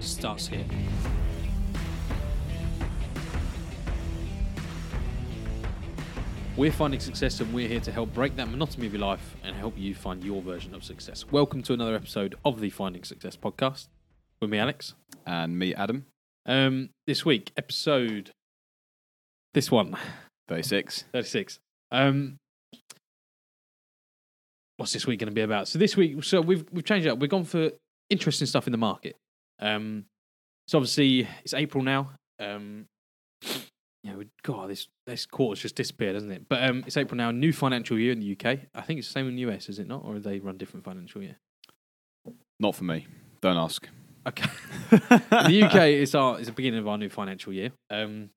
starts here. We're finding success and we're here to help break that monotony of your life and help you find your version of success. Welcome to another episode of the Finding Success podcast with me, Alex. and me, Adam, Um, this week, episode this one, 36. 36. Um, what's this week going to be about? So this week, so we've we've changed up. We've gone for interesting stuff in the market. Um, so obviously it's April now. Um, yeah, we, God, this this quarter's just disappeared, hasn't it? But um, it's April now. New financial year in the UK. I think it's the same in the US, is it not? Or do they run different financial year? Not for me. Don't ask. Okay. the UK is our is the beginning of our new financial year. Um,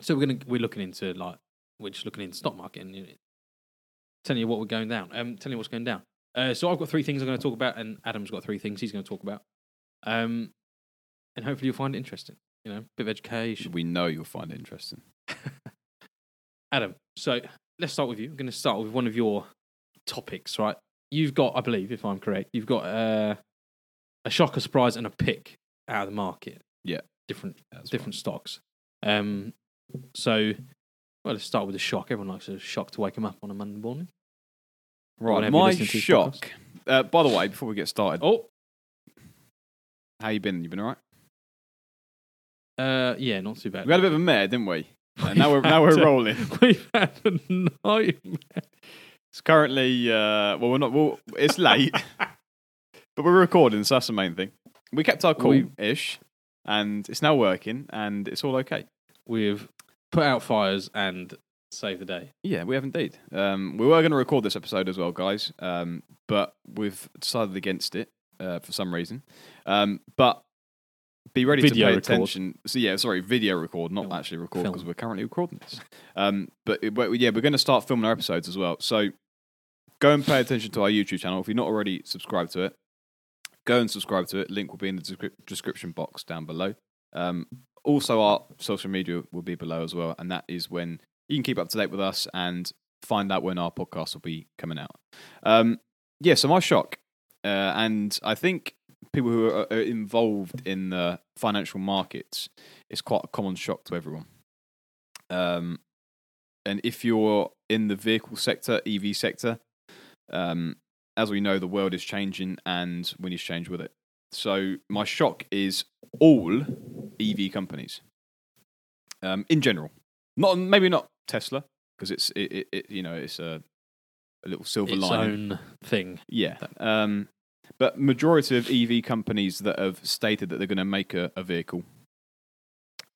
so we're gonna we're looking into like we're just looking into stock market and you know, telling you what we're going down. Um, telling you what's going down. Uh, so I've got three things I'm going to talk about, and Adam's got three things he's going to talk about. Um, and hopefully you'll find it interesting. You know, bit of education. we know you'll find it interesting. Adam, so let's start with you. I'm going to start with one of your topics, right? You've got, I believe, if I'm correct, you've got uh, a shock, a surprise, and a pick out of the market. Yeah. different That's different stocks. Um, so, well, let's start with the shock. Everyone likes a shock to wake them up on a Monday morning. Right. My you're listening to this shock. Uh, by the way, before we get started, Oh, how you been? You been all right? uh, yeah, not too bad. We had a bit of a mare, didn't we? And now we're now we're rolling. We've had a nightmare. It's currently uh, well, we're not. Well, it's late, but we're recording, so that's the main thing. We kept our cool ish, and it's now working, and it's all okay. We've put out fires and saved the day. Yeah, we have indeed. Um, we were going to record this episode as well, guys, um, but we've decided against it uh, for some reason. Um, but be ready Video to pay record. attention. So yeah, sorry, video record, not Film. actually record because we're currently recording this. Um, but it- but, yeah, we're going to start filming our episodes as well. So go and pay attention to our YouTube channel if you're not already subscribed to it. Go and subscribe to it. Link will be in the descri- description box down below. Um, also, our social media will be below as well, and that is when you can keep up to date with us and find out when our podcast will be coming out. Um, yeah, so my shock, uh, and I think people who are, are involved in the financial markets, it's quite a common shock to everyone. Um, and if you're in the vehicle sector, EV sector, um, as we know, the world is changing and we need to change with it. So my shock is all EV companies, um, in general. Not maybe not Tesla because it's it, it, it you know it's a a little silver Its lining. thing. Yeah. Um, but majority of EV companies that have stated that they're going to make a, a vehicle,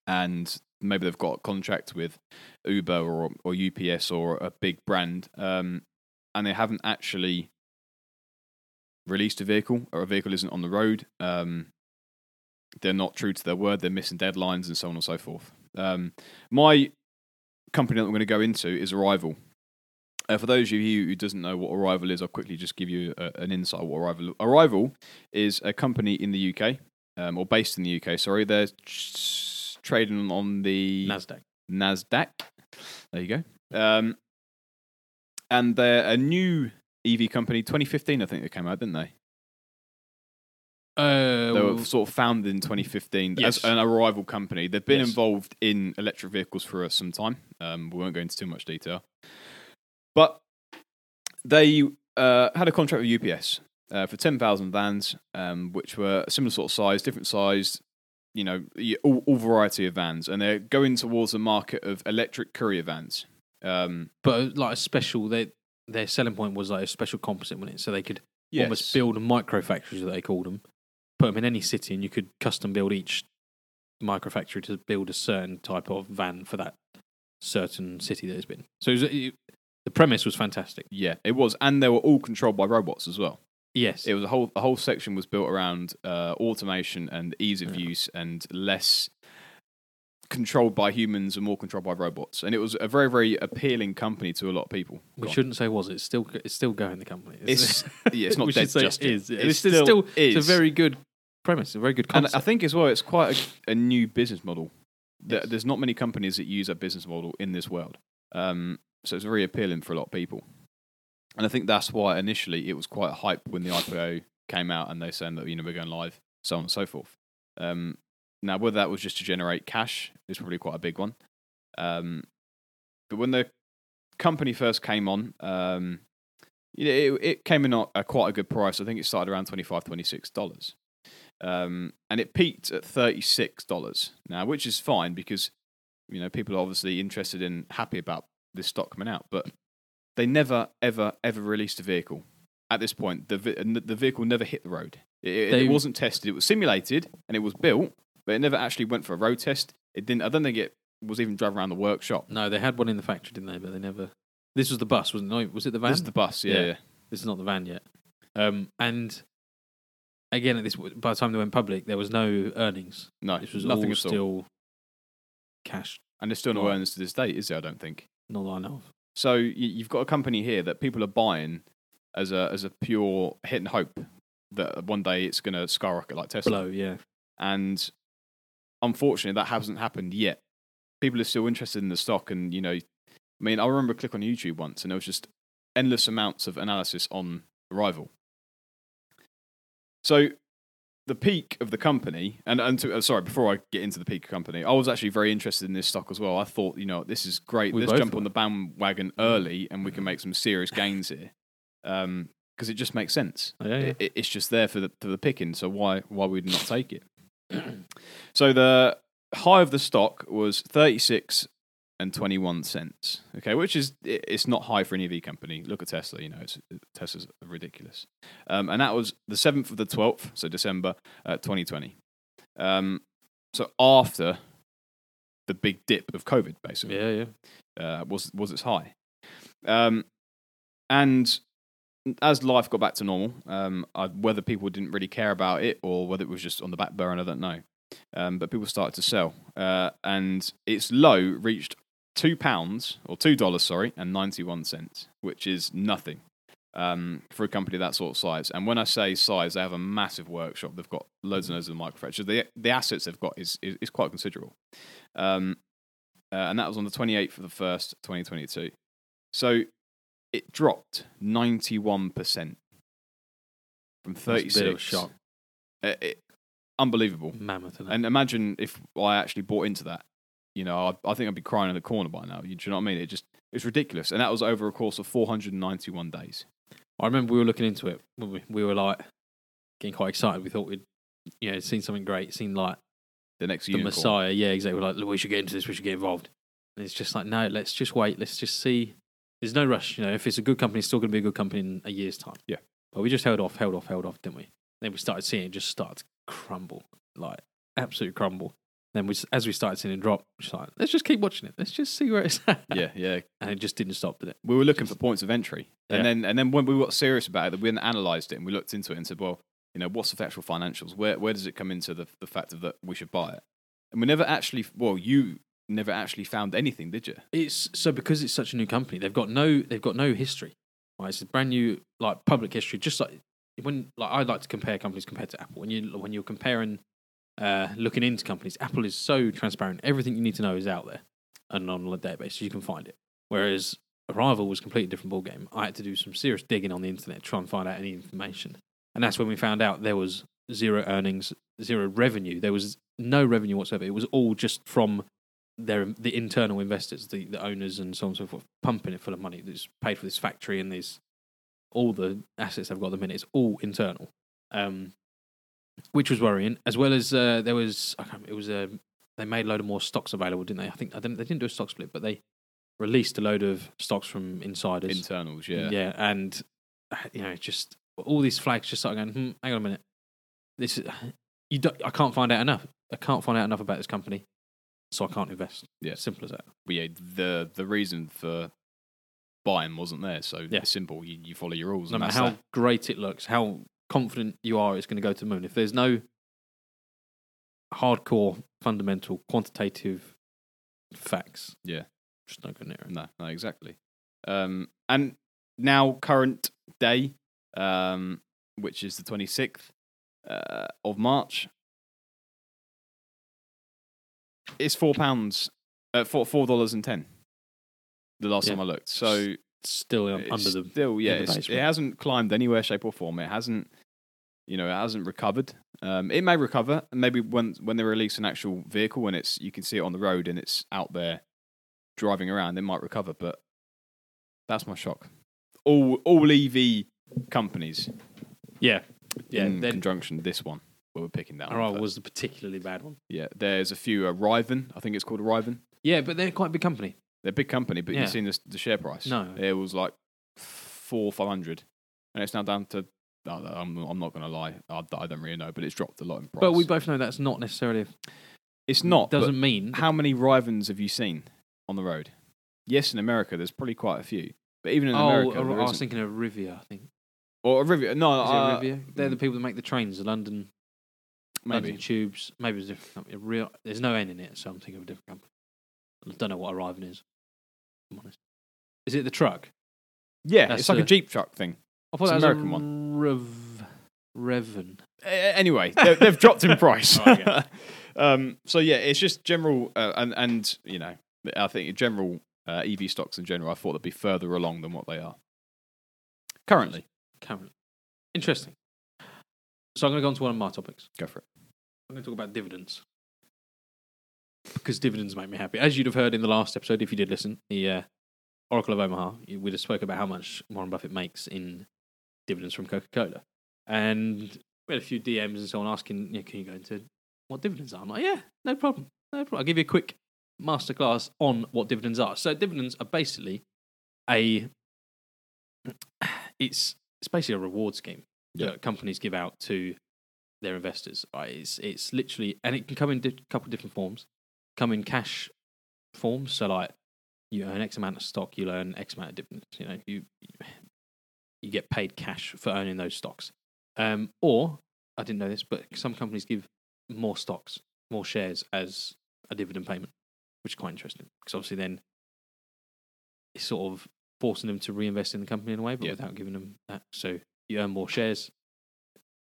and maybe they've got a contract with Uber or or UPS or a big brand, um, and they haven't actually released a vehicle or a vehicle isn't on the road. Um, they're not true to their word. They're missing deadlines and so on and so forth. Um, my company that I'm going to go into is Arrival. Uh, for those of you who doesn't know what Arrival is, I'll quickly just give you a, an insight. What Arrival Arrival is a company in the UK, um, or based in the UK. Sorry, they're s- trading on the Nasdaq. Nasdaq. There you go. Um, and they're a new EV company. 2015, I think they came out, didn't they? Uh, They were sort of founded in 2015 Yes. as an arrival company. They've been Yes. involved in electric vehicles for uh, some time. Um, we won't go into too much detail. But they uh, had a contract with UPS uh, for 10,000 vans, um, which were a similar sort of size, different size, you know, all, all variety of vans. And they're going towards the market of electric courier vans. Um, but uh, like a special, their their selling point was like a special composite, wasn't it? So they could almost build a micro factories, that they called them, put them in any city, and you could custom build each micro factory to build a certain type of van for that certain city that it's been. So it was, it, the premise was fantastic. Yeah, it was. And they were all controlled by robots as well. Yes. It was a whole a whole section was built around uh, automation and ease of Yeah. use and less controlled by humans and more controlled by robots. And it was a very very appealing company to a lot of people. we Go shouldn't say was it. It's still it's still going the company. It's yeah, it's not dead just it is. It It's, still, still, is. it's a very good premise, a very good and. I think as well, it's quite a, a new business model. Yes. There's not many companies that use that business model in this world, um, so it's very appealing for a lot of people. And I think that's why initially it was quite hype when the IPO came out, and they saying that you know we're going live, so on and so forth. Um, now, whether that was just to generate cash is probably quite a big one. Um, but when the company first came on, um, you know, it, it came in at quite a good price. I think it started around $25, $26. Um, and it peaked at $36 now, which is fine because, you know, people are obviously interested in, happy about this stock coming out. But they never, ever, ever released a vehicle. At this point, the, and the vehicle never hit the road. It, it- They- it wasn't tested. It was simulated and it was built, but it never actually went for a road test. It didn't. I don't think it was even driving around the workshop. no, they had one in the factory, didn't they? But they never. This was the bus, wasn't it? No, was it the van? This is the bus. Yeah, Yeah. yeah. This is not the van yet. Um, and again, at this by the time they went public, there was no earnings. No, This was nothing all at all. still cash. And there's still no Right. earnings to this day, is there? I don't think. Not that I know of. So you, you've got a company here that people are buying as a as a pure hit and hope that one day it's going to skyrocket like Tesla. Blow, yeah. And unfortunately, that hasn't happened yet. People are still interested in the stock, and you know, I mean, I remember a click on YouTube once, and there was just endless amounts of analysis on Arrival. So the peak of the company, and, and to, uh, sorry, before I get into the peak of the company, I was actually very interested in this stock as well. I thought, you know, this is great. We Let's jump were. on the bandwagon early, and we can make some serious gains here, because it just makes sense. Yeah, yeah. It, it- it's just there for the for the picking. So why why would we not take it? so the high of the stock was thirty six and twenty one cents. Okay, which is it's not high for an EV company. Look at Tesla. You know, it's, Tesla's ridiculous. Um, and that was the seventh of the twelfth, so December uh, twenty twenty. Um, so after the big dip of COVID, basically Yeah, yeah. uh, was was its high. Um, and as life got back to normal, um, I, whether people didn't really care about it or whether it was just on the back burner, I don't know. Um, but people started to sell, uh, and its low reached two pounds or two dollars, sorry, and ninety one cents, which is nothing um, for a company that sort of size. And when I say size, they have a massive workshop. They've got loads and loads of microfractures. The the assets they've got is is, is quite considerable. Um, uh, and that was on the 28th of the 1st, 2022. So it dropped 91% from That's 36. of a shock. Uh, it- unbelievable. Mammoth. And imagine if I actually bought into that. You know, I, I think I'd be crying in the corner by now. You, do you know what I mean? It just it's ridiculous, and that was over a course of 491 days. I remember we were looking into it. We, we were like getting quite excited. We thought we'd, you know, seen something great, seen like The next the unicorn. Messiah. Yeah, exactly. We're like, we should get into this. We should get involved. And it's just like, no, let's just wait. Let's just see. There's no rush. You know, if it's a good company, it's still going to be a good company in a year's time. Yeah. But we just held off, held off, held off, didn't we? Then we started seeing it just start to crumble, like absolute crumble. Then we, as we started seeing it drop, just like, let's just keep watching it. Let's just see where it's at. Yeah, yeah. And it just didn't stop, did it? We were looking for points of entry, and Yeah. then and then when we got serious about it, we analysed it and we looked into it and said, well, you know, what's the actual financials? Where where does it come into the the fact of that we should buy it? And we never actually, well, you never actually found anything, did you? It's so because it's such a new company, they've got no they've got no history. Right, it's a brand new like public history. Just like when like I like to compare companies compared to Apple. When you when you're comparing, uh, looking into companies, Apple is so transparent. Everything you need to know is out there and on a database. You can find it. Whereas Arrival was a completely different ballgame. I had to do some serious digging on the internet to try and find out any information, and that's when we found out there was zero earnings, zero revenue. There was no revenue whatsoever. It was all just from their the internal investors, the, the owners and so on and so forth, pumping it full of money. That's paid for this factory and these all the assets they've got at the minute. It's all internal, um, which was worrying. As well as uh, there was, I can't, it was a they made a load of more stocks available, didn't they? I think I didn't, they didn't do a stock split, but they released a load of stocks from insiders. Internals, yeah. yeah, and uh, you know, just all these flags just started going. Hmm, hang on a minute, this is you. Don't, I can't find out enough. I can't find out enough about this company, so I can't invest. Yeah. simple as that. But yeah, the the reason for buy-in wasn't there. So Yeah. simple. You, you follow your rules. no matter how that. great it looks, how confident you are it's going to go to the moon. If there's no hardcore, fundamental, quantitative facts, Yeah. just don't go near it. No, no, exactly. Um, and now, current day, um, which is the 26th uh, of March, it's four pounds, uh, four four dollars and ten. The last Yeah. time I looked, so Still under the still yeah, the it hasn't climbed anywhere, shape or form. It hasn't, you know, it hasn't recovered. Um, it may recover, and maybe when when they release an actual vehicle and it's you can see it on the road and it's out there driving around, it might recover. But that's my shock. All all EV companies yeah, yeah. in Then conjunction this one we're picking down. Arai but was the particularly bad one. yeah, there's a few. Uh, Riven, I think it's called Riven. Yeah, but they're quite a big company. They're a big company, but Yeah. you've seen the, the share price. No. it was like four five hundred, and it's now down to. I'm I'm not going to lie, I, I don't really know, but it's dropped a lot in price. But we both know that's not necessarily it's not. doesn't mean How many Rivens have you seen on the road? Yes, in America, there's probably quite a few, but even in oh, America, I was thinking of Rivia. I think or a Rivian. No, uh, Rivia? They're the people that make the trains, the London maybe. London Tubes. Maybe it's a different company. A Real, there's no N in it, so I'm thinking of a different company. I don't know what Arriving is. I'm honest. Is it the truck? Yeah, That's it's like the- a Jeep truck thing. I thought It's that an was American a one. Rev, Revan. A- Anyway, they- they've dropped in price. Oh, okay. um, so yeah, it's just general, uh, and and you know, I think general uh, EV stocks in general, I thought they'd be further along than what they are currently. Currently. Interesting. So I'm going to go on to one of my topics. Go for it. I'm going to talk about dividends because dividends make me happy. As you'd have heard in the last episode, if you did listen, the uh, Oracle of Omaha, you- we just spoke about how much Warren Buffett makes in dividends from Coca Cola, and we had a few DMs and so on asking, yeah, "Can you go into what dividends are?" I'm like, "Yeah, no problem, no problem." I'll give you a quick masterclass on what dividends are. So dividends are basically a it's it's basically a reward scheme Yeah. that companies give out to their investors. Right? It's it's literally, and it can come in a couple of different forms. Come in cash forms, so like you earn X amount of stock, you'll earn X amount of dividends. You know, you you get paid cash for owning those stocks. Um, or I didn't know this, but some companies give more stocks, more shares as a dividend payment, which is quite interesting because obviously then it's sort of forcing them to reinvest in the company in a way, but Yeah. without giving them that. So you earn more shares,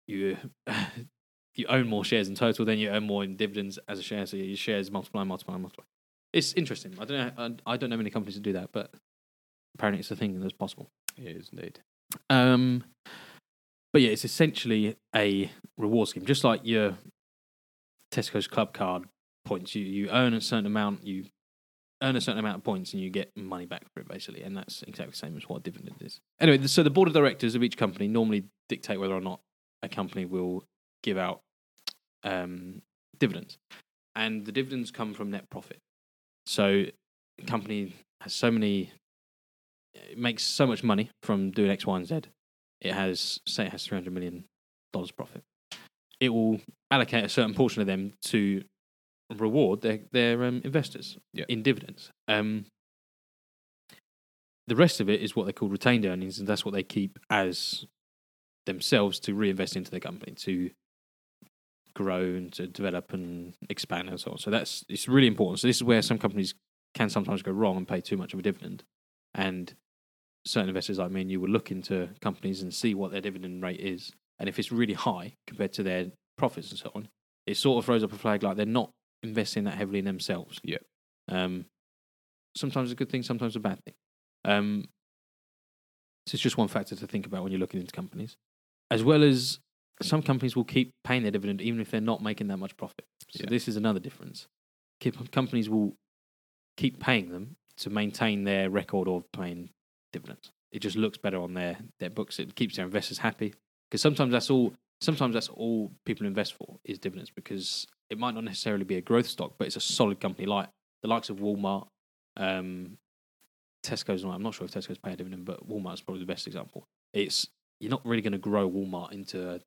you you own more shares in total, then you earn more in dividends as a share. So your shares multiply, multiply, multiply. It's interesting. I don't know. I I don't know many companies that do that, but apparently it's a thing that's possible. It is indeed. Um, but yeah, it's essentially a reward scheme, just like your Tesco's Clubcard points. You you earn a certain amount, you earn a certain amount of points, and you get money back for it, basically. And that's exactly the same as what a dividend is. Anyway, so the board of directors of each company normally dictate whether or not a company will give out um, dividends, and the dividends come from net profit. So, a company has so many it makes so much money from doing X, Y, and Z. It has, say, it has three hundred million dollars profit. It will allocate a certain portion of them to reward their their um, investors Yeah. in dividends. Um, the rest of it is what they call retained earnings, and that's what they keep as themselves to reinvest into the company to grow and to develop and expand and so on. So that's it's really important. So this is where some companies can sometimes go wrong and pay too much of a dividend. And certain investors like me and you will look into companies and see what their dividend rate is. And if it's really high compared to their profits and so on, it sort of throws up a flag like they're not investing that heavily in themselves. Yeah. Um, sometimes a good thing, sometimes a bad thing. Um, so it's just one factor to think about when you're looking into companies, as well as some companies will keep paying their dividend even if they're not making that much profit. So Yeah. this is another difference. Companies will keep paying them to maintain their record of paying dividends. It just looks better on their, their books. It keeps their investors happy because sometimes that's all. Sometimes that's all people invest for is dividends because it might not necessarily be a growth stock, but it's a solid company like the likes of Walmart, um, Tesco's. Not, I'm not sure if Tesco's paying a dividend, but Walmart's probably the best example. It's you're not really going to grow Walmart into a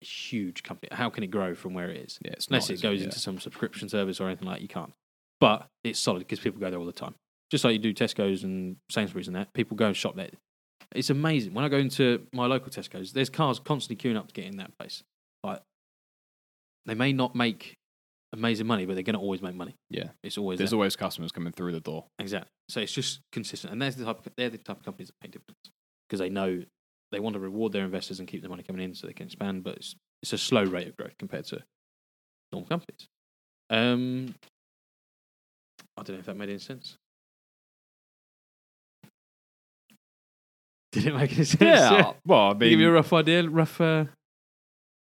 huge company. How can it grow from where it is? Yeah, Unless not, it goes Yeah. into some subscription service or anything like that, you can't. But it's solid because people go there all the time. Just like you do Tesco's and Sainsbury's and that. People go and shop there. It's amazing. When I go into my local Tesco's, there's cars constantly queuing up to get in that place. Like they may not make amazing money, but they're going to always make money. Yeah. It's always There's there. always customers coming through the door. exactly. So it's just consistent, and there's the type. Of, they're the type of companies that pay dividends because they know they want to reward their investors and keep the money coming in so they can expand. But it's it's a slow rate of growth compared to normal companies. Um, I don't know if that made any sense. Did it make any sense? Yeah. Well, I To give you a rough idea, rough. Uh,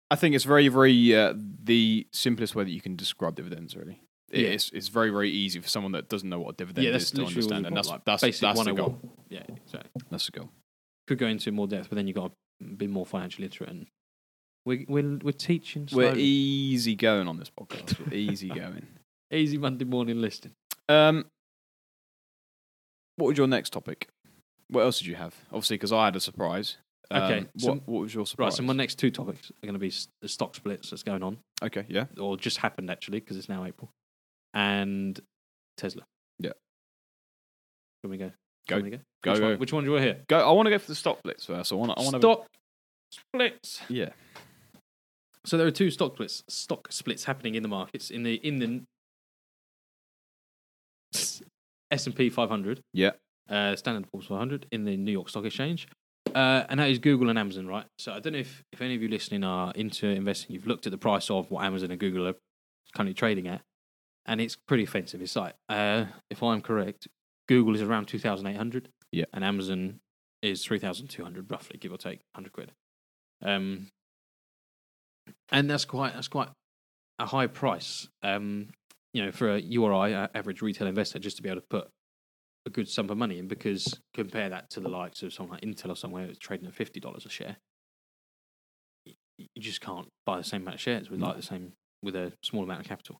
I think it's very, very uh, the simplest way that you can describe dividends. Really, Yeah. it's it's very, very easy for someone that doesn't know what a dividend yeah, is to understand, and that's like, that's that's the 101. goal. Yeah, exactly. That's the goal. Could go into more depth, but then you have got to be more financially literate. And we're we're, we're teaching. We're easy going on this podcast. We're easy going. easy Monday morning listening. Um, what was your next topic? What else did you have? Obviously, because I had a surprise. Um, Okay, What, so- what was your surprise? Right, so my next two topics are going to be s- the stock splits that's going on, okay, yeah. or just happened actually, because it's now April, and Tesla. Yeah. Can we go? Go. Can we go? Go, Which, go. One, which one do you want to hear? Go. I want to go for the stock splits first. I want. I want to. stock splits. Yeah. So there are two stock splits, stock splits happening in the markets in the in the S and P 500. Yeah. Uh, Standard Poor's 500 in the New York Stock Exchange, uh, and that is Google and Amazon, right? So I don't know if, if any of you listening are into investing. You've looked at the price of what Amazon and Google are currently trading at, and it's pretty offensive. It's like, uh, if I'm correct, Google is around 2,800, Yeah. and Amazon is 3,200, roughly, give or take 100 quid. Um, and that's quite that's quite a high price. Um, you know, for a you or I, a average retail investor, just to be able to put a good sum of money in because compare that to the likes of someone like Intel or somewhere that's trading at fifty dollars a share. You just can't buy the same amount of shares with like the same with a small amount of capital.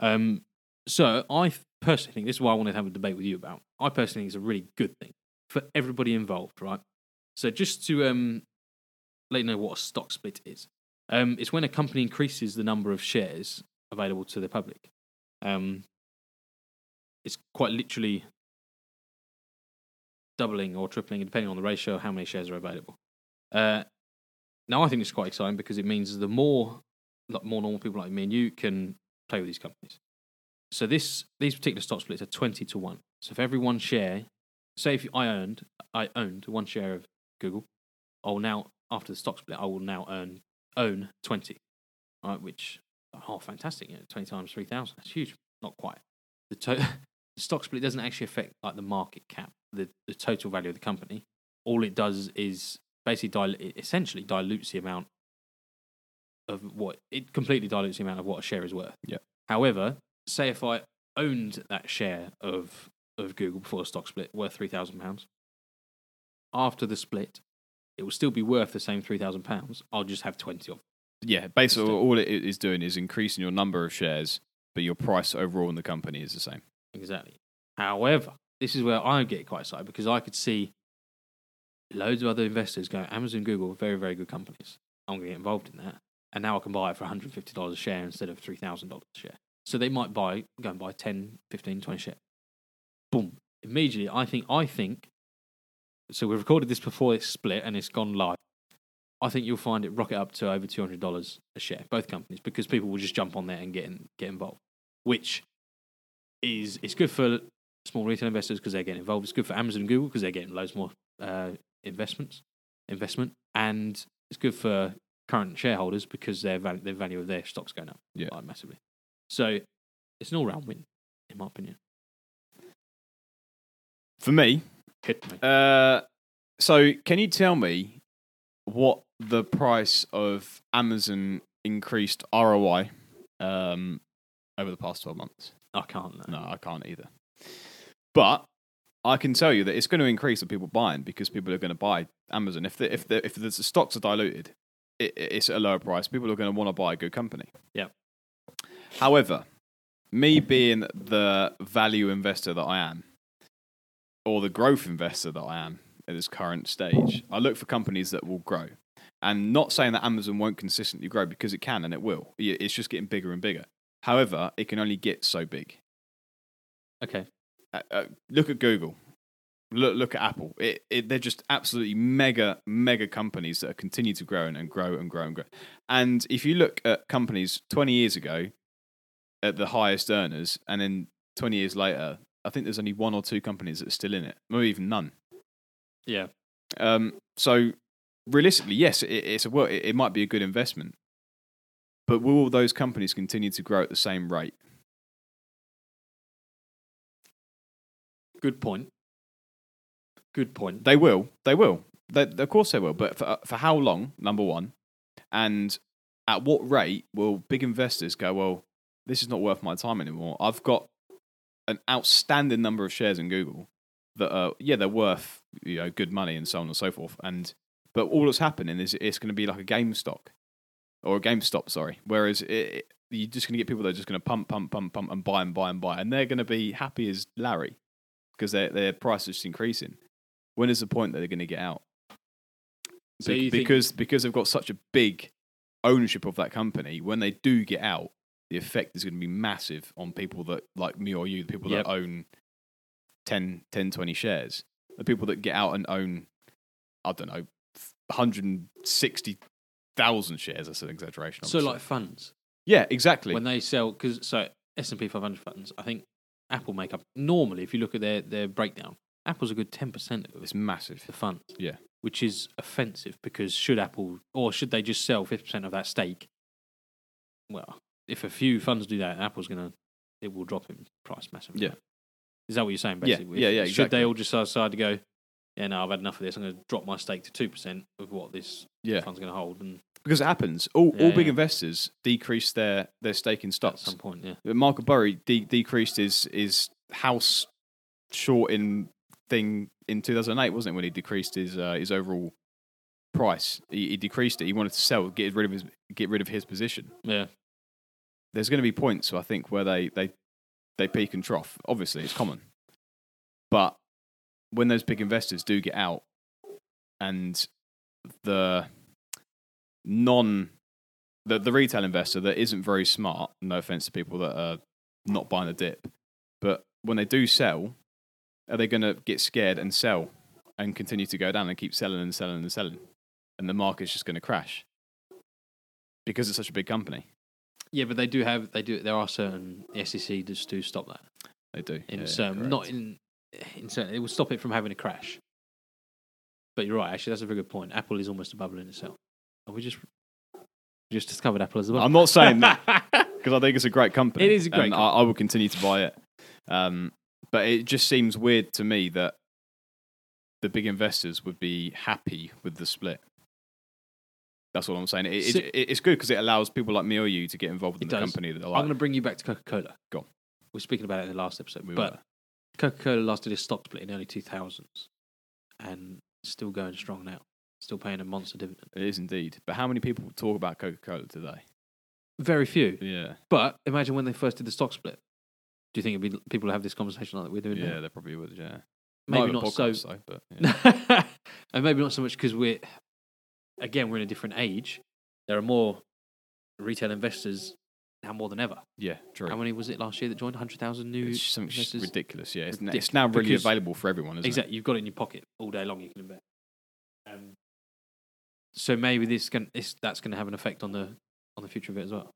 Um, so I personally think this is why I wanted to have a debate with you about. I personally think it's a really good thing for everybody involved, right? So just to um, let you know what a stock split is, um, it's when a company increases the number of shares available to the public. Um, it's quite literally doubling or tripling, depending on the ratio, how many shares are available. Uh, now, I think it's quite exciting because it means the more, like more normal people like me and you can play with these companies. So this these particular stock splits are twenty to one. So if every one share, say if I owned I owned one share of Google, I will now after the stock split I will now earn own twenty, right? Which oh fantastic, you know, twenty times three thousand. That's huge. Not quite. The to- the stock split doesn't actually affect like the market cap, the the total value of the company. All it does is basically dil- essentially dilutes the amount of what it completely dilutes the amount of what a share is worth. Yeah. However, say if I owned that share of of Google before the stock split worth three thousand pounds, after the split, it will still be worth the same three thousand pounds. I'll just have twenty of. them. Yeah. Basically, all it is doing is increasing your number of shares, but your price overall in the company is the same. Exactly. However, this is where I get quite excited because I could see loads of other investors going, Amazon, Google, very, very good companies. I'm going to get involved in that. And now I can buy it for $150 a share instead of $3,000 a share. So they might buy, go and buy 10, 15, 20 shares. Boom. Immediately, I think, I think, so we've recorded this before it's split and it's gone live. I think you'll find it rocket up to over $200 a share, both companies, because people will just jump on there and get, in, get involved, which is it's good for small retail investors because they're getting involved. It's good for Amazon and Google because they're getting loads more uh, investments, investment, and it's good for current shareholders because their value, their value of their stocks going up Yeah. like, massively. So it's an all round win, in my opinion. For me, Hit me. uh, so can you tell me what the price of Amazon increased ROI um, over the past 12 months? I can't. No, I can't either. But I can tell you that it's going to increase the people buying because people are going to buy Amazon. If the, if the, if the stocks are diluted, it, it's at a lower price. People are going to want to buy a good company. Yep. However, me being the value investor that I am, or the growth investor that I am at this current stage, I look for companies that will grow. And not saying that Amazon won't consistently grow because it can and it will. It's just getting bigger and bigger. However, it can only get so big. Okay. Uh, uh, look at Google. Look, look at Apple. It, it, they're just absolutely mega, mega companies that continue to grow and, and grow and grow and grow. And if you look at companies 20 years ago at the highest earners, and then 20 years later, I think there's only one or two companies that are still in it, maybe even none. Yeah. Um, so realistically, yes, it, it's a work. It, it might be a good investment, but will those companies continue to grow at the same rate? Good point. Good point. They will. They will. They, of course, they will. But for for how long? Number one, and at what rate will big investors go? Well, this is not worth my time anymore. I've got an outstanding number of shares in Google that are yeah they're worth you know good money and so on and so forth. And but all that's happening is it's going to be like a GameStop or a GameStop, sorry. Whereas it, you're just going to get people that are just going to pump, pump, pump, pump, and buy and buy and buy, and they're going to be happy as Larry because their their price is just increasing. When is the point that they're going to get out? So Bec- you think- because because they've got such a big ownership of that company, when they do get out, the effect is going to be massive on people that like me or you, the people Yep. that own 10, 10, 20 shares. The people that get out and own, I don't know, 160,000 shares. That's an exaggeration. So like funds yeah, exactly. when they sell because so S and P 500 funds, I think Apple make up normally if you look at their their breakdown, Apple's a good 10 percent of it's massive. the funds. Yeah. which is offensive because should Apple or should they just sell 50 percent of that stake? Well, if a few funds do that, Apple's gonna it will drop in price massively. Yeah. Is that what you're saying? Yeah, Basically, yeah, yeah, Should exactly. they all just decide to go? Yeah, no, I've had enough of this. I'm going to drop my stake to two percent of what this Yeah, fund's going to hold, and because it happens. All Yeah, all big yeah. investors decrease their their stake in stocks. at some point, yeah, Michael Burry de- decreased his his house short in thing in 2008, wasn't it? When he decreased his uh, his overall price, he, he decreased it. He wanted to sell, get rid of his get rid of his position. yeah, There's going to be points, I think, where they they they peak and trough. Obviously, it's common, but when those big investors do get out, and the non the, the retail investor that isn't very smart, no offense to people that are not buying the dip, but when they do sell, are they going to get scared and sell and continue to go down and keep selling and selling and selling? And the market's just going to crash because it's such a big company. yeah. But they do have they do. There are certain the SEC just do stop that They do. in Yeah, certain, not in in certain. It will stop it from having a crash. But you're right. Actually, that's a very good point. Apple is almost a bubble in itself. We just we just discovered Apple as well. I'm not saying that because I think it's a great company. It is a great and I, I will continue to buy it. Um, but it just seems weird to me that the big investors would be happy with the split. That's what I'm saying. It, So- it- it's good because it allows people like me or you to get involved in the does. company that are I'm going to bring you back to Coca Cola. Go on. We are speaking about it in the last episode, We but were. Coca Cola last did a stock split in the early 2000s, and still going strong now. Still paying a monster dividend. it is indeed. But how many people talk about Coca Cola today? Very few. Yeah, But imagine when they first did the stock split. Do you think it'd be people have this conversation like we're doing yeah, now? they probably would. Yeah, Maybe not so. though, but yeah. and maybe not so much because we're again we're in a different age. There are more retail investors now more than ever. yeah, true. How many was it last year that joined? Hundred thousand new It's something investors. ridiculous. Yeah, it's, Ridiculous. it's now really Because- available for everyone, isn't Exactly, you've got it in your pocket all day long. You can invest. Um, so maybe this can this, that's going to have an effect on the on the future of it as well.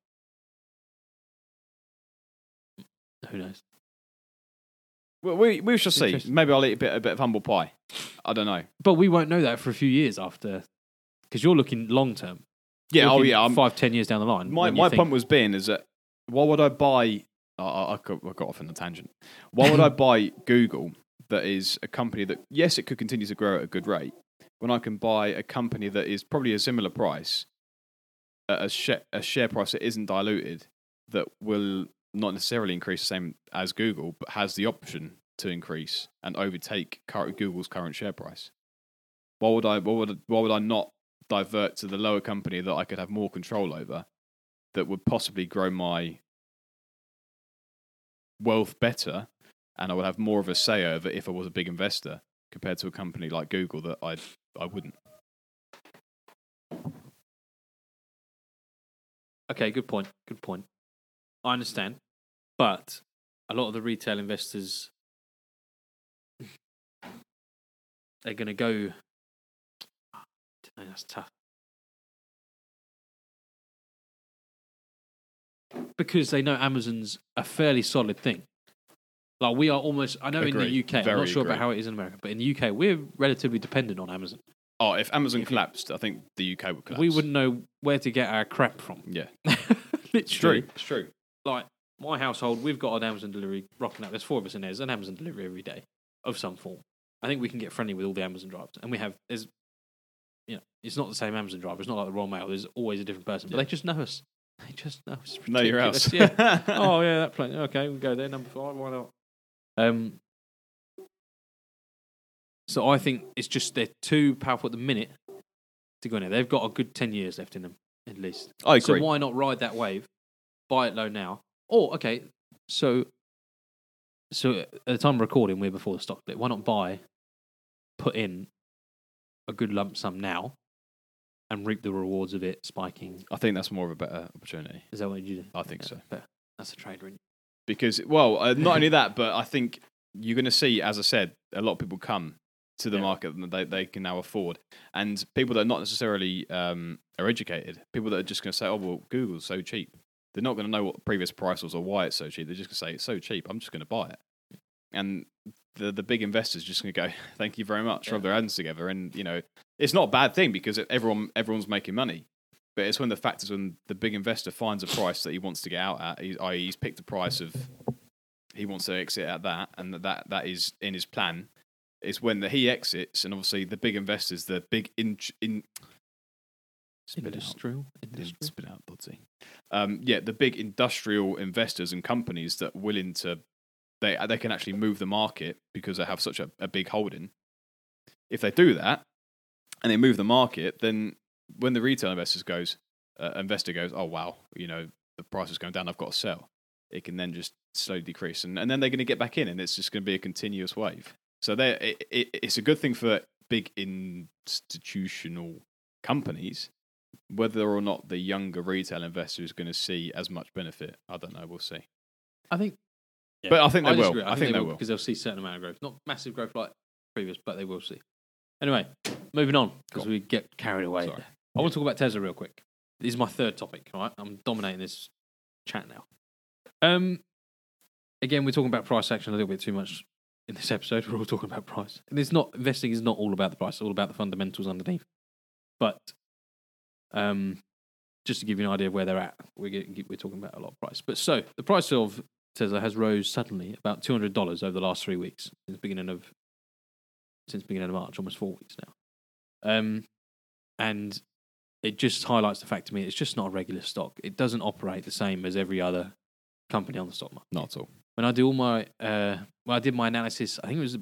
Who knows? Well, we we shall see. Maybe I'll eat a bit a bit of humble pie. I don't know. But we won't know that for a few years after, because you're looking long term. Yeah, oh yeah. I'm, five, ten years down the line. my my think- point was being is that why would I buy? I, I, I got I got off on a tangent. Why would I buy Google? That is a company that yes, it could continue to grow at a good rate. When I can buy a company that is probably a similar price, a share a share price that isn't diluted, that will not necessarily increase the same as Google, but has the option to increase and overtake current, Google's current share price. Why would I? Why would why would I not divert to the lower company that I could have more control over, that would possibly grow my wealth better, and I would have more of a say over if I was a big investor compared to a company like Google that I I wouldn't. Okay, good point. Good point. I understand, but a lot of the retail investors they're going to go. Ah, that's tough because they know Amazon's a fairly solid thing. Like we are almost. I know in the UK, I'm not sure agree. about how it is in America, but in the UK, we're relatively dependent on Amazon. Oh, if Amazon If collapsed, I think the UK would collapse. We wouldn't know where to get our crap from. Yeah, Literally, It's true. like my household, we've got an Amazon delivery rocking up. There's four of us in there. There's an Amazon delivery every day of some form. I think we can get friendly with all the Amazon drivers, and we have. There's, you know, it's not the same Amazon driver. It's not like the Royal Mail. There's always a different person, but Yeah. they just know us. They just know us. It's Know your ridiculous. house. Yeah. oh yeah, that plane. Okay, we'll go there. Number five. Why not? Um. So I think it's just they're too powerful at the minute to go in there. They've got a good ten years left in them at least. I agree. So why not ride that wave, buy it low now? Or okay, so so at the time of recording, we're before the stock split. Why not buy, put in a good lump sum now, and reap the rewards of it spiking? I think that's more of a better opportunity. Is that what you do? I think Yeah, so. fair. That's a trade, it? Because well, uh, not only that, but I think you're going to see, as I said, a lot of people come to the Yeah. market that they, they can now afford, and people that are not necessarily um, are educated, people that are just going to say, "Oh well, Google's so cheap." They're not going to know what the previous price was or why it's so cheap. They're just going to say it's so cheap. I'm just going to buy it, and the the big investors just going to go, "Thank you very much." Yeah. Rub their hands together, and you know it's not a bad thing because everyone everyone's making money. But it's when the fact is when the big investor finds a price that he wants to get out at, he- i.e., he's picked a price of he wants to exit at that, and that that, that is in his plan. It's when the, he exits, and obviously the big investors, the big in, in spit it out. Industrial. Spit out. Um, yeah, the big industrial investors and companies that are willing to they they can actually move the market because they have such a, a big holding. If they do that and they move the market, then when the retail investors goes, uh, investor goes, oh wow, you know the price is going down, I've got to sell. It can then just slowly decrease, and, and then they're going to get back in, and it's just going to be a continuous wave. So they it, it, it's a good thing for big institutional companies whether or not the younger retail investor is going to see as much benefit, I don't know. We'll see. I think. But I think they will. disagree. I think they will. because they'll see a certain amount of growth, not massive growth like previous, but they will see. Anyway, moving on because we get carried away. Sorry. I want to talk about Tesla real quick. This is my third topic. All right, I'm dominating this chat now. Um, again, we're talking about price action a little bit too much in this episode. We're all talking about price, and it's not investing is not all about the price. It's all about the fundamentals underneath. But um, just to give you an idea of where they're at, we're getting, we're talking about a lot of price. But so the price of Tesla has rose suddenly about two hundred dollars over the last three weeks since beginning of since beginning of March, almost four weeks now. Um, and it just highlights the fact to me it's just not a regular stock. It doesn't operate the same as every other company on the stock market. Not at all. When I do all my uh, well, I did my analysis. I think it was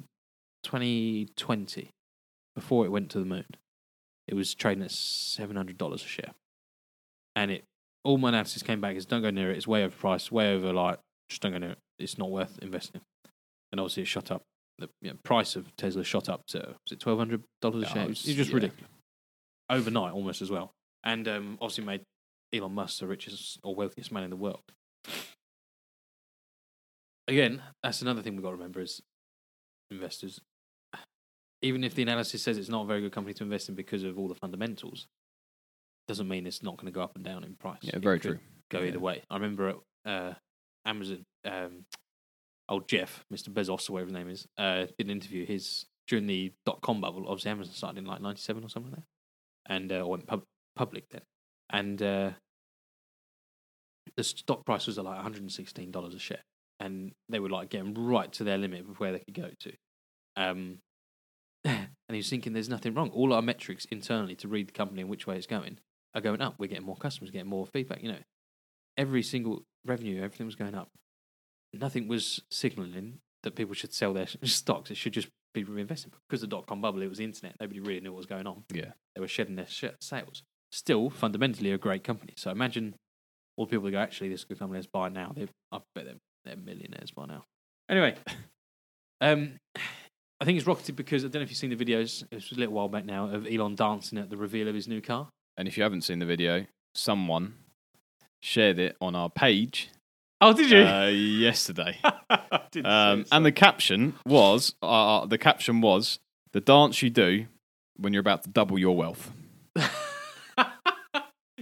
2020 before it went to the moon. It was trading at seven hundred dollars a share, and it all my analysis came back as don't go near it. It's way overpriced, way over like just don't go near it. It's not worth investing. And obviously, it shot up. The you know, price of Tesla shot up to was it twelve hundred dollars a share? It was, it's- it was just yeah. ridiculous overnight, almost as well. And um, obviously, made Elon Musk the richest or wealthiest man in the world. Again, that's another thing we've got to remember is investors. Even if the analysis says it's not a very good company to invest in because of all the fundamentals, doesn't mean it's not going to go up and down in price. Yeah, very true. Go Yeah. either way. I remember at uh, Amazon, um, old Jeff, Mr. Bezos or whatever his name is, uh, did an interview. His during the dot com bubble. Obviously, Amazon started in like '97 or something like that, and uh, went pub- public then. And uh, the stock price was like 116 dollars a share, and they were like getting right to their limit of where they could go to. Um, and he was thinking, "There's nothing wrong. All our metrics internally to read the company and which way it's going are going up. We're getting more customers, getting more feedback. You know, every single revenue, everything was going up. Nothing was signaling that people should sell their stocks. It should just be reinvested because the dot com bubble. It was the internet. Nobody really knew what was going on. Yeah. They were shedding their sh- sales. Still, fundamentally, a great company. So imagine all the people that go, actually, this is a good company. Let's buy now. They, I bet they're, they're millionaires by now. Anyway, um, I think it's rocketed because I don't know if you've seen the videos. It was a little while back now of Elon dancing at the reveal of his new car. And if you haven't seen the video, someone shared it on our page Oh, did you? uh, yesterday. Um, and the caption was uh, the caption was The dance you do when you're about to double your wealth.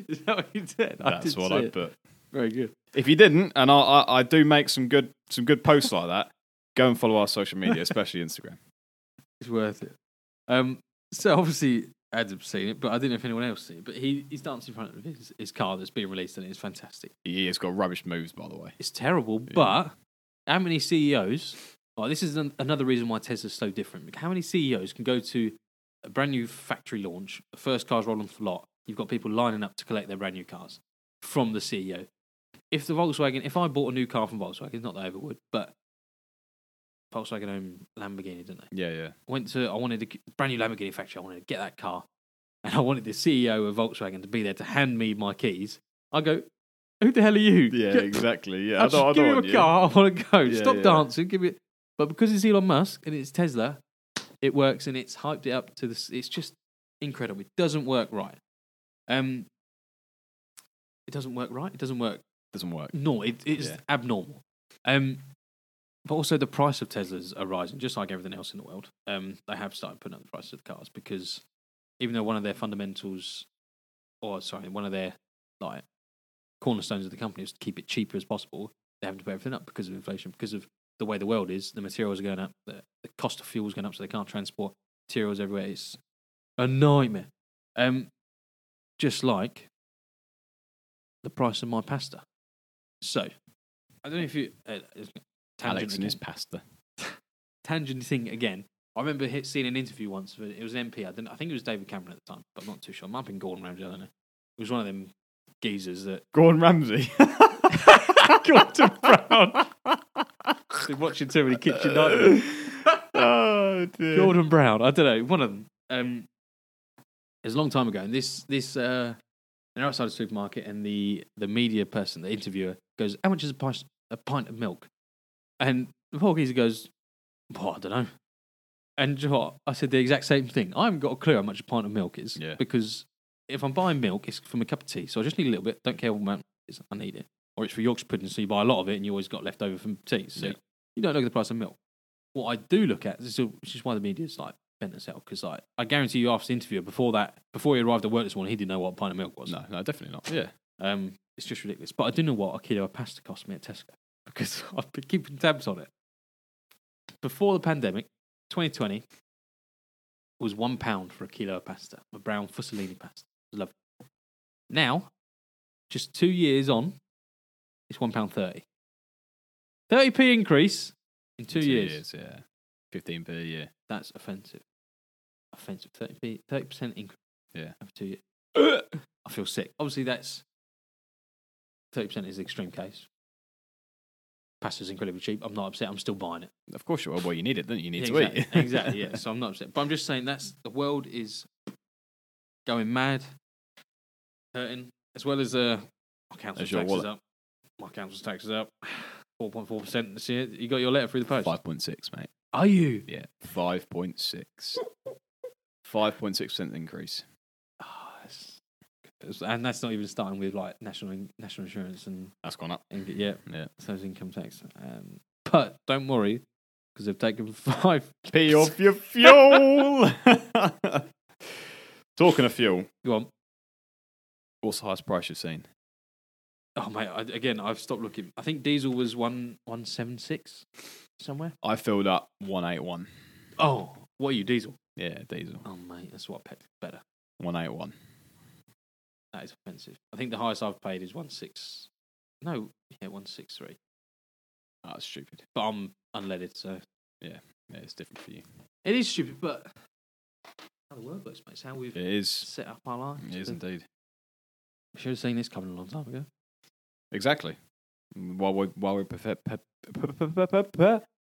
Is that what you did? That's didn't what I it. put. Very good. If you didn't, and I, I, I do make some good some good posts like that, go and follow our social media, especially Instagram. It's worth it. Um, so obviously Adam's seen it, but I didn't know if anyone else seen it. But he, he's dancing in front of his, his car that's being released, and it's fantastic. Yeah, He has got rubbish moves, by the way. It's terrible, but how many CEOs? Well, this is an, another reason why Tesla's so different. How many CEOs can go to a brand new factory launch, the first cars roll off the lot? You've got people lining up to collect their brand new cars from the CEO. If the Volkswagen, if I bought a new car from Volkswagen, not that I ever would, but Volkswagen own Lamborghini, didn't they? Yeah, yeah. went to I wanted a brand new Lamborghini factory. I wanted to get that car, and I wanted the CEO of Volkswagen to be there to hand me my keys. I go, who the hell are you? Yeah, Get- exactly. Yeah, I'll just give you a car. I want to go. Yeah, Stop yeah. dancing. Give me. it. But because it's Elon Musk and it's Tesla, it works and it's hyped it up to this. It's just incredible. It doesn't work right. Um, it doesn't work right. It doesn't work Doesn't work. no, it, it's Yeah. abnormal. Um, but also the price of Teslas are rising, just like everything else in the world. Um, they have started putting up the price of the cars because even though one of their fundamentals, or sorry, one of their like cornerstones of the company is to keep it cheaper as possible, they have to put everything up because of inflation, because of the way the world is. The materials are going up, the, the cost of fuel is going up, so they can't transport materials everywhere. It's a nightmare. Um, just like the price of my pasta. So, I don't know if you uh, tangent Alex and his pasta. tangent thing again. I remember hit, seeing an interview once. Of it. it was an MP. I, didn't, I think it was David Cameron at the time, but I'm not too sure. It might have been Gordon Ramsay. I don't know. It was one of them geezers that Gordon Ramsay. Gordon Brown. Been watching too many Kitchen Nightmares. oh dear. Gordon Brown. I don't know. One of them. Um, it was a long time ago, and this this uh, they're outside a supermarket, and the the media person, the interviewer, goes, "How much is a pint a pint of milk?" And the geezer goes, "Well, I don't know." And you know what? I said the exact same thing. I haven't got a clue how much a pint of milk is Yeah. because if I'm buying milk, it's from a cup of tea, so I just need a little bit. Don't care what amount it is, I need it. Or it's for Yorkshire pudding, so you buy a lot of it, and you always got left over from tea. So Yeah. you don't look at the price of milk. What I do look at, this is, which is why the media's like bent as hell, because like I guarantee you, after the interview, before that, before he arrived at work this morning, he didn't know what a pint of milk was. No, no, definitely not. Yeah. Um, it's just ridiculous. But I do know what a kilo of pasta cost me at Tesco because I've been keeping tabs on it. Before the pandemic, 2020 was one pound for a kilo of pasta, a brown Fusellini pasta. Lovely. Now, just two years on, it's one pound thirty. Thirty p increase in two, years. Yeah. 15 per year. That's offensive. Offensive. Thirty p, thirty percent increase. Yeah. over two years. I feel sick. Obviously, that's thirty percent is the extreme case. Pasta's incredibly cheap. I'm not upset. I'm still buying it. Of course you are. Well, you need it, don't you? You need Yeah, to exactly. eat. exactly. Yeah. So I'm not upset. But I'm just saying that's the world is going mad, hurting, as well as uh, my council There's your tax is up. My council tax is up. Four point four percent this year. You got your letter through the post. 5.6, mate. Are you? Yeah. 5.6. 5.6% increase. And that's not even starting with like national in- national insurance and, That's gone up. and yeah, Yeah. so is income tax. Um, but don't worry because they've taken five. Pee off your fuel. Talking of fuel, Go on. what's the highest price you've seen? Oh mate, I, again, I've stopped looking. I think diesel was one one seven six somewhere. I filled up 181. Oh, what are you, diesel? Yeah, diesel. Oh mate, that's what I. Better. 181. That is offensive. I think the highest I've paid is one six. No, yeah, one six three. Oh, that's stupid. But I'm unleaded, so Yeah, yeah, it's different for you. it is stupid. But how the world works, mate. It's how we've It is. set up our lives. It is indeed. We should have seen this coming a long time ago. Exactly. While we're, while we're prepared,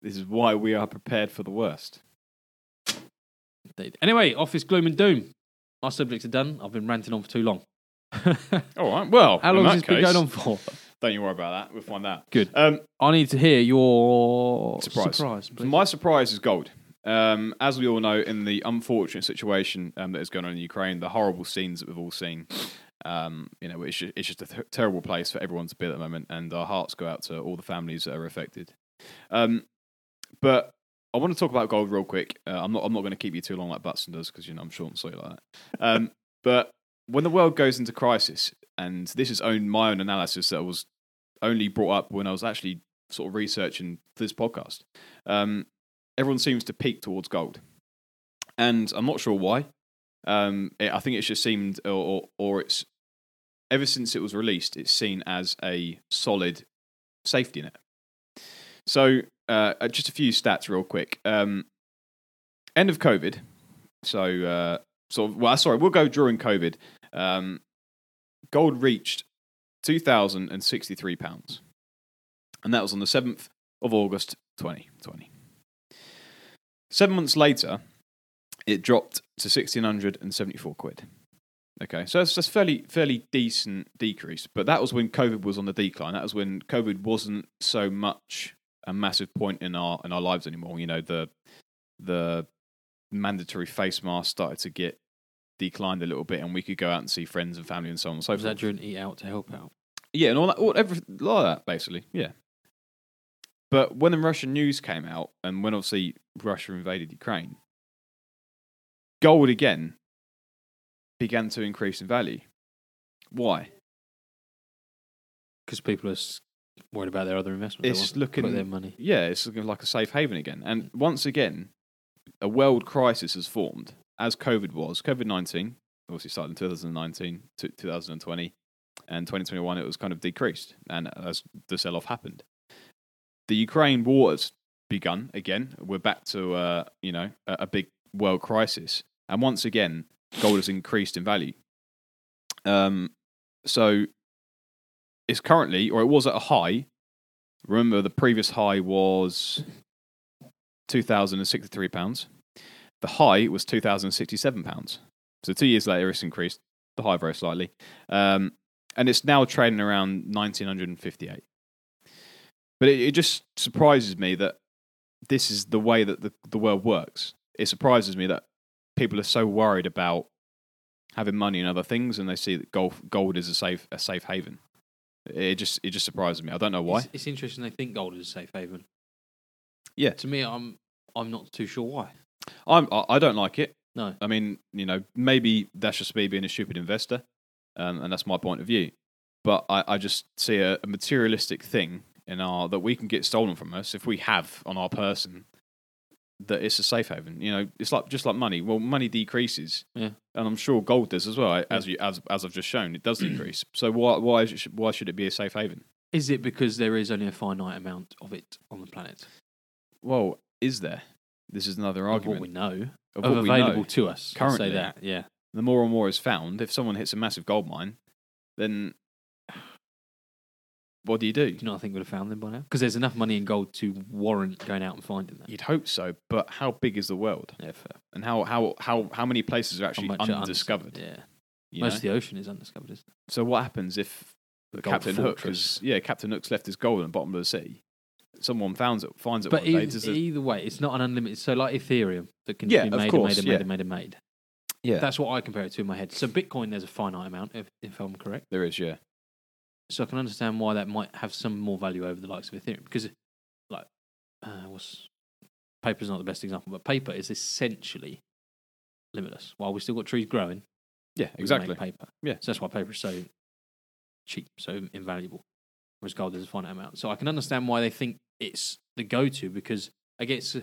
this is why we are prepared for the worst. Indeed. Anyway, office gloom and doom. Our subjects are done. I've been ranting on for too long. All right. Well, How long that has this been going on for? Don't you worry about that. We'll find out. Good. Um, I need to hear your Surprise. surprise my surprise is gold. Um, as we all know, in the unfortunate situation um, that is going on in Ukraine, the horrible scenes that we've all seen, um, you know, it's just, it's just a th- terrible place for everyone to be at the moment, and our hearts go out to all the families that are affected. Um, but I want to talk about gold real quick. Uh, I'm not. I'm not going to keep you too long like Butson does because you know I'm short and sweet like that. Um, but when the world goes into crisis, and this is own my own analysis that was only brought up when I was actually sort of researching this podcast. Um, everyone seems to peak towards gold, and I'm not sure why. Um, it, I think it's just seemed, or, or, or it's ever since it was released, it's seen as a solid safety net. So, uh, uh, just a few stats, real quick. Um, end of COVID. So, uh, sort of, well, sorry, we'll go during COVID. Um, gold reached two thousand and sixty-three pounds, and that was on the seventh of August, twenty twenty. Seven months later, it dropped to sixteen hundred and seventy-four quid. Okay, so that's, that's fairly fairly decent decrease, but that was when COVID was on the decline. That was when COVID wasn't so much a massive point in our in our lives anymore. You know, the the mandatory face mask started to get declined a little bit, and we could go out and see friends and family and so on and so Was forth. that during Eat Out to help out? Yeah, and all that, all, everything like that, basically. Yeah. But when the Russian news came out, and when obviously Russia invaded Ukraine, gold again began to increase in value. Why? Because people are worried about their other investments. It's looking- their money. Yeah, it's looking like a safe haven again. And once again, a world crisis has formed, as COVID was. COVID 19 obviously started in 2019 to 2020, and 2021 it was kind of decreased, and as the sell off happened. The Ukraine war has begun again. We're back to, uh, you know, a, a big world crisis. And once again, gold has increased in value. Um, so it's currently, or it was at a high. Remember, the previous high was two thousand and sixty-three pounds. The high was two thousand and sixty-seven pounds. So two years later, it's increased the high very slightly, um, and it's now trading around nineteen hundred and fifty-eight. But it, it just surprises me that this is the way that the, the world works. It surprises me that people are so worried about having money and other things, and they see that gold gold is a safe a safe haven. It just it just surprises me. I don't know why. It's, it's interesting they think gold is a safe haven. Yeah. To me, I'm I'm not too sure why. I'm I I don't like it. No. I mean, you know, maybe that's just me being a stupid investor, um, and that's my point of view. But I, I just see a, a materialistic thing in our that we can get stolen from us if we have on our person that it's a safe haven. You know, it's like just like money. Well, money decreases, Yeah. and I'm sure gold does as well. As you as as I've just shown, it does decrease. so why why is it, why should it be a safe haven? Is it because there is only a finite amount of it on the planet? Well, is there? This is another argument. Of what we know, of of available know. to us. Currently. say that. Yeah. the more and more is found, if someone hits a massive gold mine, then what do you do? Do you not think we'd have found them by now? Because there's enough money in gold to warrant going out and finding them. You'd hope so, but how big is the world, Yeah, fair. and how how how how many places are actually undiscovered? Yeah. you Most know? of the ocean is undiscovered, isn't it? So what happens if The Captain Hook yeah Captain Hook's left his gold in the bottom of the sea? Someone finds it, finds it But one day. either, way, it's not an unlimited. So like Ethereum that can Yeah, be made course, and yeah. made and made and made and made. yeah, That's what I compare it to in my head. So Bitcoin, there's a finite amount, if, if I'm correct. there is. Yeah, So I can understand why that might have some more value over the likes of Ethereum because, like, uh, what's paper's not the best example, but paper is essentially limitless. While we still got trees growing, yeah, exactly. paper. Yeah. so that's why paper is so cheap, so invaluable. Whereas gold is a finite amount. So I can understand why they think it's the go-to because against uh,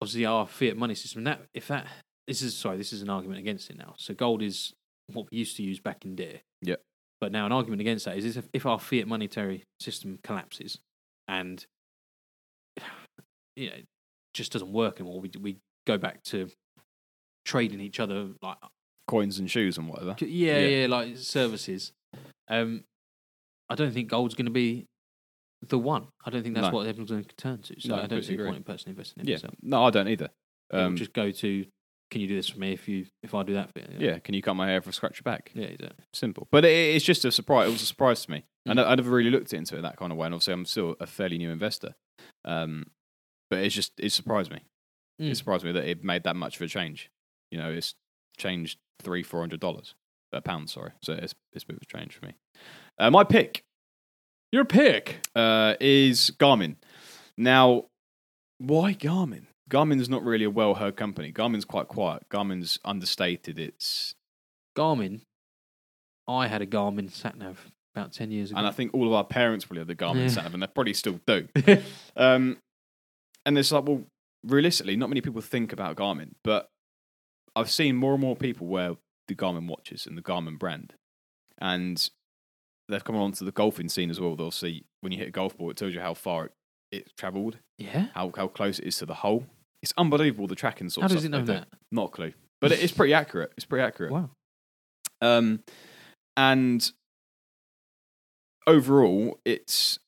obviously our fiat money system. That if that this is sorry, this is an argument against it now. So gold is what we used to use back in there. Yeah. But now an argument against that is if, if our fiat monetary system collapses and you know just doesn't work anymore, we we go back to trading each other like Coins and shoes and whatever. Yeah, Yeah. yeah, like services. Um, I don't think gold's going to be the one. I don't think that's No. what everyone's going to turn to. So No, I don't completely see the point in personally investing in Yeah, yourself. no, I don't either. Um, just go to, can you do this for me if you if I do that for you? yeah, can you cut my hair for a scratch your back? yeah, exactly. Simple, but it, it's just a surprise. It was a surprise to me. I, Mm. I never really looked into it that kind of way, and obviously I'm still a fairly new investor. Um, but it's just it surprised me. Mm. It surprised me that it made that much of a change. You know, it's changed three, four hundred dollars, a pound. Sorry, so it's it's a bit of a change for me. Uh, my pick Your pick. uh, is Garmin. Now, why Garmin? Garmin's not really a well heard company. Garmin's quite quiet. Garmin's understated. It's Garmin. I had a Garmin sat nav about ten years ago. and I think all of our parents probably had the Garmin Yeah. sat nav, and they probably still do. Um, and it's like, well, realistically, not many people think about Garmin, but I've seen more and more people wear the Garmin watches and the Garmin brand, and they've come on to the golfing scene as well. They'll see when you hit a golf ball, it tells you how far it, it's travelled, yeah. how how close it is to the hole. It's unbelievable the tracking sort How of does it know that? Not a clue, but it is pretty accurate. It's pretty accurate. Wow. Um, and overall, it's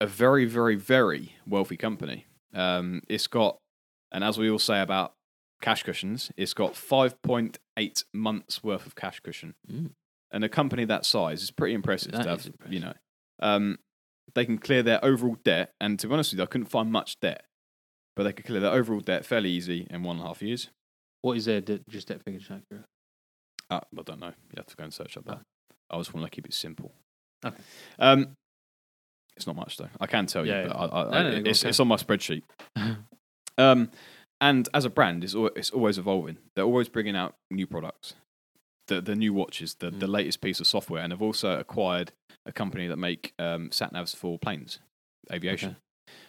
a very, very, very wealthy company. Um, it's got, and as we all say about cash cushions, it's got 5.8 months worth of cash cushion. Mm. And a company that size is pretty impressive That to is have, impressive. you know. Um, they can clear their overall debt, and to be honest with you, I couldn't find much debt, but they could clear their overall debt fairly easy in one and a half years. What is their de- just debt figure accurate? Uh, I don't know. You have to go and search up that. I just want to keep it simple. Okay. Um, it's not much though. I can tell Yeah, you, yeah. but I, I, No, no, no, go it's, on, it's on my spreadsheet. Um, and as a brand, it's, al- it's always evolving. They're always bringing out new products, the the new watches, the the Mm. latest piece of software, and they've also acquired a company that make um, sat navs for planes, aviation.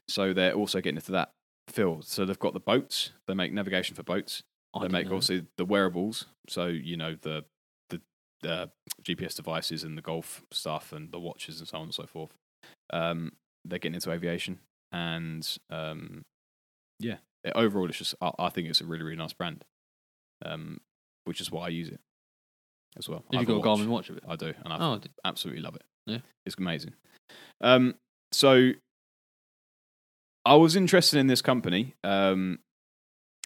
So they're also getting into that field. So they've got the boats. They make navigation for boats I they make know obviously the wearables, so you know the the uh, GPS devices and the golf stuff and the watches and so on and so forth. Um, they're getting into aviation, and um, yeah, overall, it's just I, I think it's a really really nice brand, um, which is why I use it as well. Have you have got a. Garmin watch of it? I do, and I Oh, absolutely love it. Yeah. it's amazing. Um, so I was interested in this company um,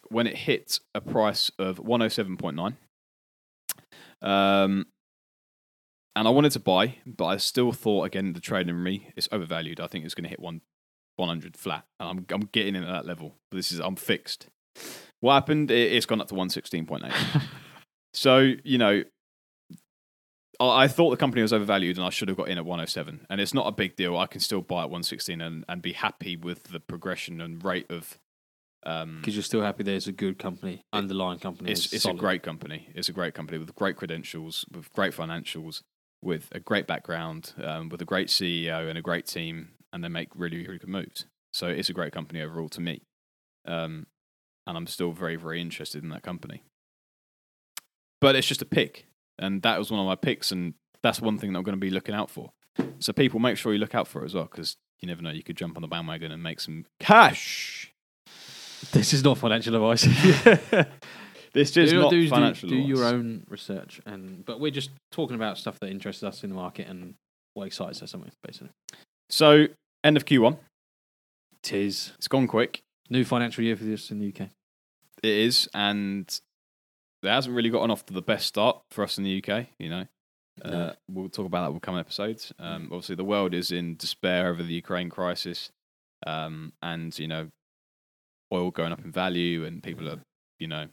when it hit a price of one hundred seven point nine. Um, and I wanted to buy, but I still thought again the trade in me it's overvalued. I think it's going to hit one one hundred flat, and I'm I'm getting in at that level. This is I'm fixed. What happened? It, it's gone up to one sixteen point eight. So, you know, I thought the company was overvalued and I should have got in at 107. And it's not a big deal. I can still buy at 116 and, and be happy with the progression and rate of. Um, Because you're still happy there's a good company, underlying company. it's it's a great company. It's a great company with great credentials, with great financials, with a great background, um, with a great CEO and a great team, and they make really, really good moves. So it's a great company overall to me. Um, and I'm still very, very interested in that company. But it's just a pick. And that was one of my picks. And that's one thing that I'm going to be looking out for. So people, make sure you look out for it as well, because you never know. You could jump on the bandwagon and make some cash. This is not financial advice. This is do, not do, financial do, do your own research, and but we're just talking about stuff that interests us in the market and what excites us, something basically. So, end of Q1. Tis It's gone quick. new financial year for this in the UK. It is, and it hasn't really gotten off to the best start for us in the UK. You know, uh, No. we'll talk about that with coming episodes. Um, obviously, the world is in despair over the Ukraine crisis, um, and you know, oil going up in value, and people are, you know,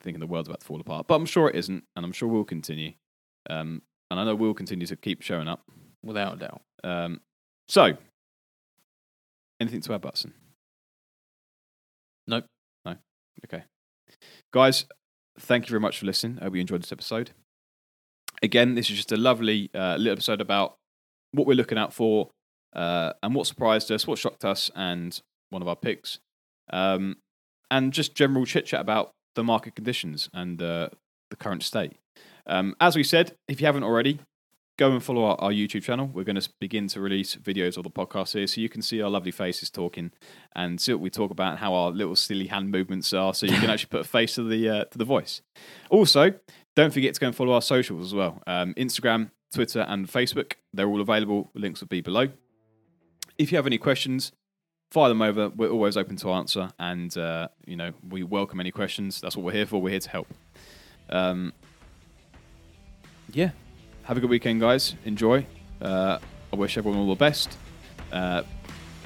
thinking the world's about to fall apart. But I'm sure it isn't, and I'm sure we'll continue. Um, and I know we'll continue to keep showing up. Without a doubt. Um, so, anything to add, Butson? Nope. No. Okay. Guys, thank you very much for listening. I hope you enjoyed this episode. Again, this is just a lovely uh, little episode about what we're looking out for uh, and what surprised us, what shocked us, and one of our picks. Um, and just general chit chat about the market conditions and uh, the current state. Um, as we said, if you haven't already, go and follow our, our YouTube channel. We're going to begin to release videos of the podcast here so you can see our lovely faces talking and see what we talk about and how our little silly hand movements are so you can actually put a face to the, uh, to the voice. Also, don't forget to go and follow our socials as well um, Instagram, Twitter, and Facebook. They're all available. Links will be below. If you have any questions, fire them over. We're always open to answer, and uh, you know we welcome any questions. That's what we're here for. We're here to help. Um, yeah, have a good weekend, guys. Enjoy. Uh, I wish everyone all the best. Uh,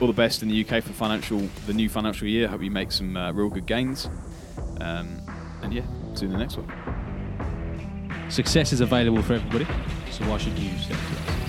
all the best in the UK for financial the new financial year. Hope you make some uh, real good gains. Um, and yeah, see you in the next one. Success is available for everybody, so why should you step to it?